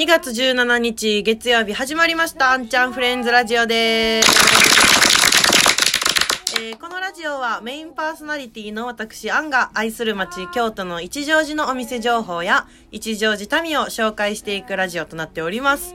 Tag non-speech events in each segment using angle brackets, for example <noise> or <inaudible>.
2月17日月曜日始まりました、あんちゃんフレンズラジオです。えーこのラジオはメインパーソナリティの私、アンが愛する街、京都の一乗寺のお店情報や一乗寺民を紹介していくラジオとなっております。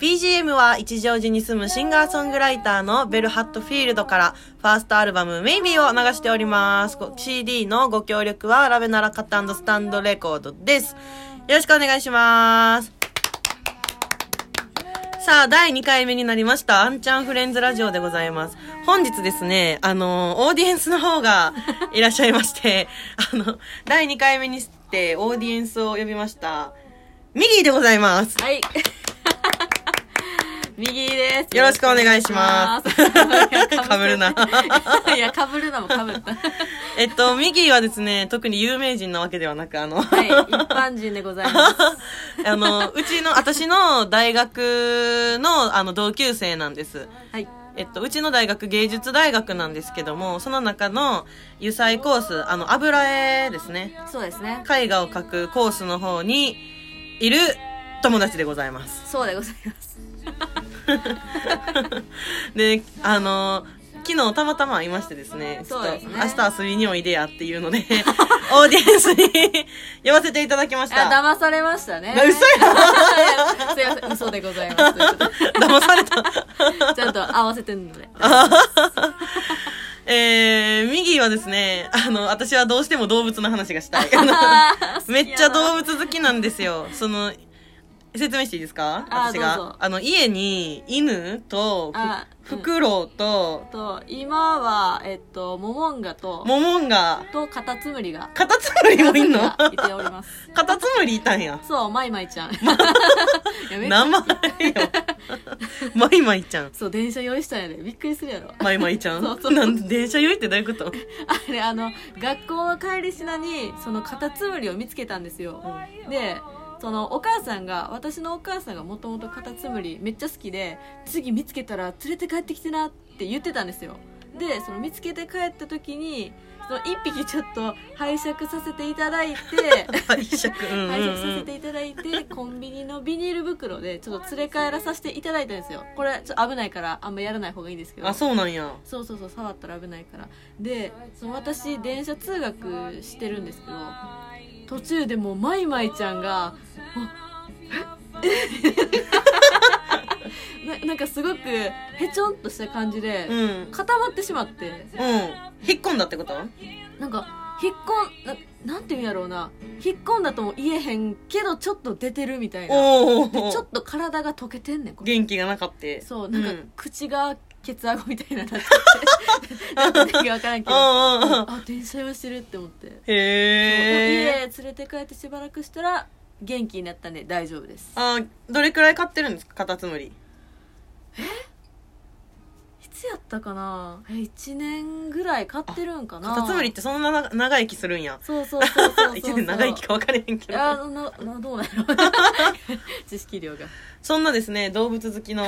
BGM は一乗寺に住むシンガーソングライターのベル・ハットフィールドからファーストアルバム Maybe を流しております。CD のご協力はラベナラカットスタンドレコードです。よろしくお願いします。さあ、第2回目になりました、アンチャンフレンズラジオでございます。本日ですね、あの、オーディエンスの方がいらっしゃいまして、<laughs> あの、第2回目にしてオーディエンスを呼びました、ミギーでございます。はい。右です。よろしくお願いしますかぶるな <laughs> いや、かぶるなもかぶった。<laughs> えっと、ミギーはですね、特に有名人なわけではなく、あの、はい、一般人でございます。<laughs> あの、うちの、私の大学の、あの、同級生なんです。はい。えっと、うちの大学芸術大学なんですけども、その中の油彩コース、あの、油絵ですね。そうですね。絵画を描くコースの方にいる友達でございます。そうでございます。<laughs> で、あの、昨日たまたま会いましてですね、ちょっと明日遊びにおいでやっていうので、<laughs> オーディエンスに呼ばせていただきましあ、た。騙されましたね。嘘や <laughs> すいません、嘘でございます。騙された。ちゃんと合わせてんので。えー、ミギーはですね、あの、私はどうしても動物の話がしたい。めっちゃ動物好きなんですよ。その、説明していいですか？あ私がどうぞ。あの、家に犬と、あふ、フクロウと、と、今は、えっと、モモンガと、モモンガ、と、カタツムリが、カタツムリもいんの？カタツムリがいております。<laughs> カタツムリいたんや。そう、マイマイちゃん。いやめっちゃ名前よ。<laughs> マイマイちゃん。そう、電車用意したんやで。びっくりするやろ。マイマイちゃん？<laughs> そうそうなんで電車酔いってどういうこと？あれ、あの、学校の帰りしなに、そのカタツムリを見つけたんですよ。で、そのお母さんが、私のお母さんがもともとカタツムリめっちゃ好きで、次見つけたら連れて帰ってきてなって言ってたんですよ。で、その見つけて帰った時に、その一匹ちょっと拝借させていただいて、拝借？<laughs> うん拝借さうんせていただいて、コンビニのビニール袋でちょっと連れ帰らさせていただいたんですよ。これちょっと危ないからあんまやらない方がいいんですけうん。ど。あ、そうなんや。そうそうそう触ったら危ないからでその私電車通学してるんですけど途中でもうマイマイちゃんがあ <laughs> ななんかすごくへちょんとした感じでうん。固まってしまってうん。引っ込んだってこと？なんか引っ込んななんていうんやろうな引っ込んだとも言えへんけどちょっと出てるみたいなおでちょお。っと体が溶けてんねんこれ元気がなかった。そうなんかうん口がケツアゴみたいななってて <laughs> なんて分からんけどうんうんうん。あ電車用してるって思ってへえ。家連れて帰ってしばらくしたら元気になったんで大丈夫です。あ、どれくらい飼ってるんですか？カタツムリ。いつやったかな？え1年ぐらい飼ってるんかな？カタツムリってそんなな長生きするんや。そうそうそうそうそう <laughs> 一年長生きか分かれへんけど。いやななどうなの <laughs> <laughs> 知識量が。そんなですね、動物好きの、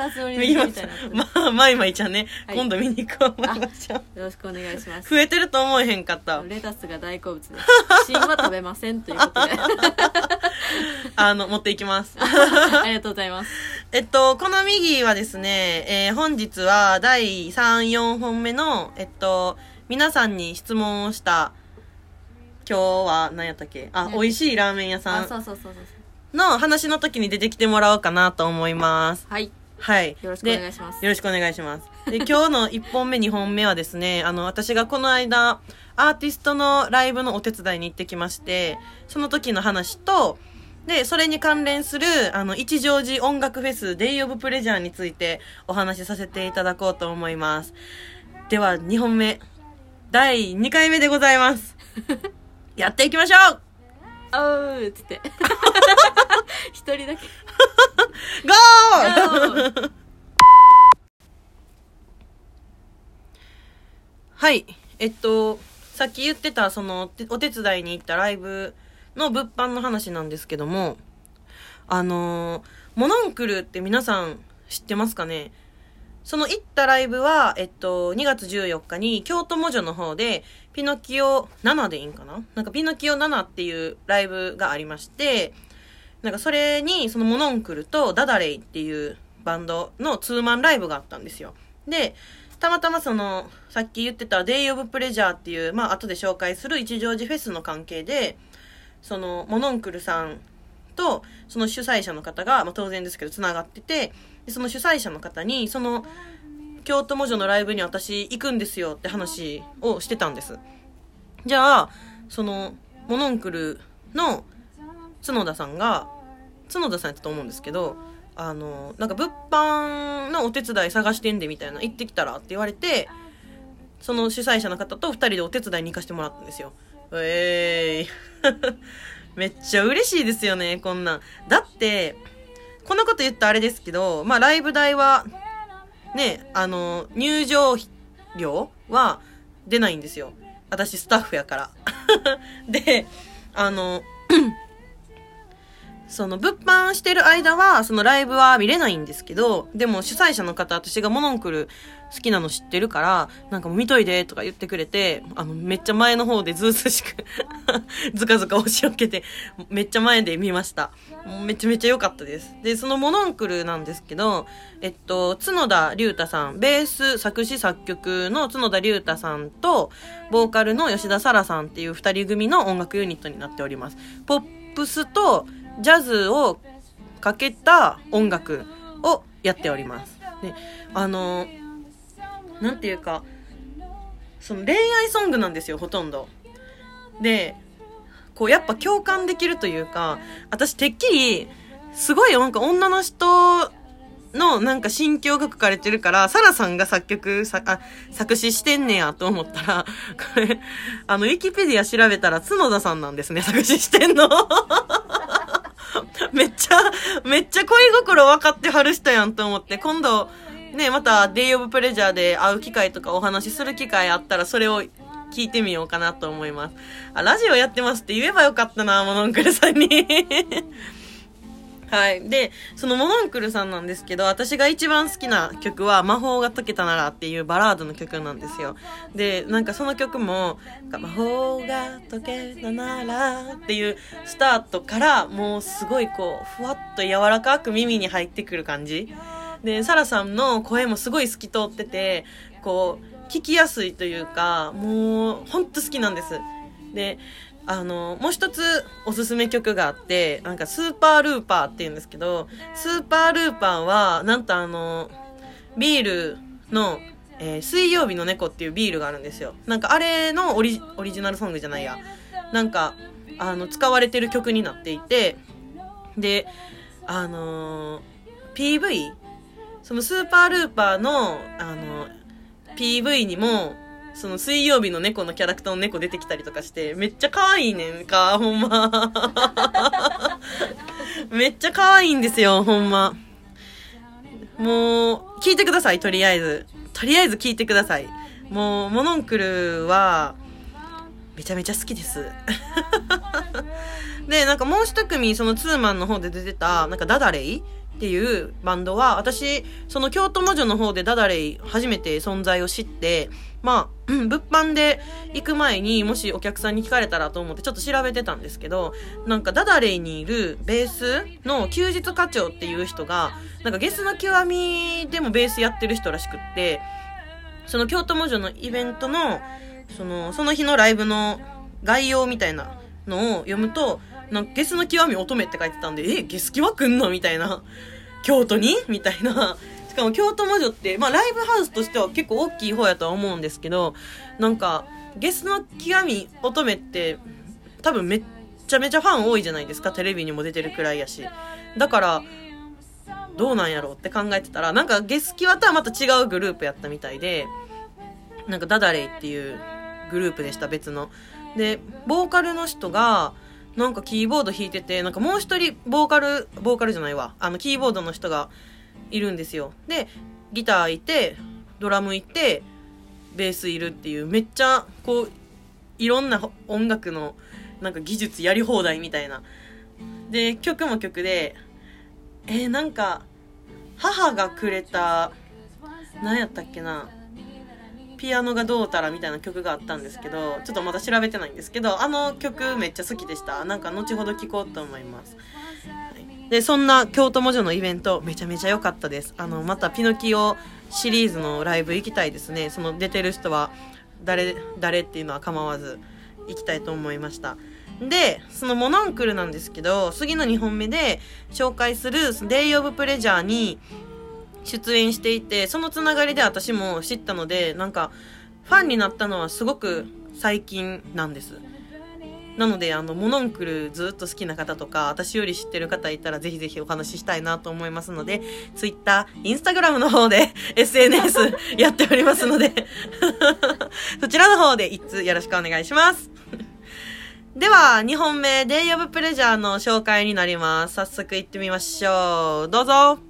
カタツムリ見まみたいなまあ、マイマイちゃんね、はい。今度見に行こう思いましょう。よろしくお願いします。増えてると思えへんかった。レタスが大好物です。芯は食べませんということで。<laughs> あの、持っていきます。<laughs> ありがとうございます。えっと、この右はですね、えー本日は第3、4本目の、えっと、皆さんに質問をした、今日は何やったっけ？あ、ね美味しいラーメン屋さあんそうそうそうそう。の話の時に出てきてもらおうかなと思います。はいはい。よろしくお願いしますでよろしくお願いします。で、<laughs> 今日の1本目、2本目はですね、あの、私がこの間、アーティストのライブのお手伝いに行ってきまして、その時の話と、で、それに関連する、あの、一乗寺音楽フェス、デイオブプレジャーについてお話しさせていただこうと思います。では、2本目、第2回目でございます。<laughs> やっていきましょうあうーっつって。<laughs> 一人だけ。ゴー！はい。えっと、さっき言ってた、その、てお手伝いに行ったライブの物販の話なんですけども、あのーモノンクルって皆さん知ってますかね？その行ったライブは、えっと、2月14日に京都文女の方で、ピノキオ7でいいんかな？なんかピノキオ7っていうライブがありまして、なんかそれに、そのモノンクルとダダレイっていうバンドのツーマンライブがあったんですよ。で、たまたまその、さっき言ってたデイオブプレジャーっていう、まあ後で紹介する一乗寺フェスの関係で、その、モノンクルさんと、その主催者の方が、まあ当然ですけど、繋がってて、でその主催者の方に、その、京都文女のライブに私行くんですよって話をしてたんです。じゃあ、その、モノンクルの角田さんが、角田さんやったと思うんですけど、あの、なんか物販のお手伝い探してんでみたいな、行ってきたらって言われて、その主催者の方と二人でお手伝いに行かせてもらったんですよ。えーい。めっちゃ嬉しいですよね、こんなん。だって、こんなこと言ったらあれですけど、まあライブ代は、ね、あの、入場料は出ないんですよ。私スタッフやから。<laughs> で、あの、その物販してる間は、そのライブは見れないんですけど、でも主催者の方、私がモノンクル好きなの知ってるから、なんかもう見といでとか言ってくれて、あの、めっちゃ前の方でずうずしくずかずか押し寄けて、めっちゃ前で見ました。めちゃめちゃ良かったです。で、そのモノンクルなんですけど、えっと、角田龍太さん、ベース作詞作曲の角田龍太さんと、ボーカルの吉田沙羅さんっていう二人組の音楽ユニットになっております。ポップスとジャズをかけた音楽をやっております。で、あの、なんていうか、その恋愛ソングなんですよ、ほとんど。で、こうやっぱ共感できるというか、私てっきり、すごいなんか女の人のなんか心境が書かれてるから、サラさんが作曲、さあ作詞してんねやと思ったら、これ、あの、ウィキペディア調べたら角田さんなんですね、作詞してんの。<laughs> めっちゃ、めっちゃ恋心分かってはる人やんと思って、今度、ね、また、デイオブプレジャーで会う機会とかお話しする機会あったら、それを聞いてみようかなと思います。あ、ラジオやってますって言えばよかったな、モノンクルさんに。はい。で、そのモノンクルさんなんですけど、私が一番好きな曲は、魔法が解けたならっていうバラードの曲なんですよ。で、なんかその曲も、魔法が解けたならっていうスタートから、もうすごいこう、ふわっと柔らかく耳に入ってくる感じ。で、サラさんの声もすごい透き通ってて、こう、聞きやすいというか、もう、ほんと好きなんです。で、あの、もう一つおすすめ曲があって、なんかスーパールーパーって言うんですけど、スーパールーパーは、なんとあの、ビールの、えー水曜日の猫っていうビールがあるんですよ。なんかあれのオリオリジナルソングじゃないや。なんか、あの、使われてる曲になっていて、で、あのー PV? そのスーパールーパーの、あの、PV にも、その水曜日の猫のキャラクターの猫出てきたりとかして、めっちゃ可愛いねんか、ほんま。<laughs> めっちゃ可愛いんですよ、ほんま。もう、聞いてください、とりあえず。とりあえず聞いてください。もう、モノンクルは、めちゃめちゃ好きです。<laughs> で、なんかもう一組、そのツーマンの方で出てた、なんかダダレイっていうバンドは、私、その京都魔女の方でダダレイ初めて存在を知って、まあ、物販で行く前にもしお客さんに聞かれたらと思ってちょっと調べてたんですけど、なんかダダレイにいるベースの休日課長っていう人が、なんかゲスの極みでもベースやってる人らしくって、その京都魔女のイベントの、その、その日のライブの概要みたいなのを読むと、なんかゲスの極み乙女って書いてたんで、え、ゲス極来んの？みたいな。京都に？みたいな。しかも京都魔女って、まあライブハウスとしては結構大きい方やとは思うんですけど、なんか、ゲスの極み乙女って、多分めっちゃめちゃファン多いじゃないですか。テレビにも出てるくらいやし。だから、どうなんやろうって考えてたら、なんかゲスキワとはまた違うグループやったみたいで、なんかダダレイっていうグループでした、別の。で、ボーカルの人が、なんかキーボード弾いてて、なんかもう一人ボーカル、ボーカルじゃないわ。あの、キーボードの人がいるんですよ。で、ギターいて、ドラムいて、ベースいるっていう、めっちゃ、こう、いろんな音楽の、なんか技術やり放題みたいな。で、曲も曲で、えー、なんか、母がくれた、何やったっけな。ピアノがどうたらみたいな曲があったんですけど、ちょっとまだ調べてないんですけど、あの曲めっちゃ好きでした。なんか後ほど聴こうと思います。で、そんな京都文女のイベント、めちゃめちゃ良かったです。あの、またピノキオシリーズのライブ行きたいですね。その出てる人は、誰、誰っていうのは構わず、行きたいと思いました。で、そのモノンクルなんですけど、次の2本目で紹介する Day of Pleasure に出演していて、そのつながりで私も知ったので、なんか、ファンになったのはすごく最近なんです。なので、あの、モノンクルずっと好きな方とか、私より知ってる方いたらぜひぜひお話ししたいなと思いますので、Twitter、Instagram の方で <laughs> SNS やっておりますので <laughs> そちらの方で一通よろしくお願いします。では、2本目、Day of Pleasure の紹介になります。早速行ってみましょう。どうぞ。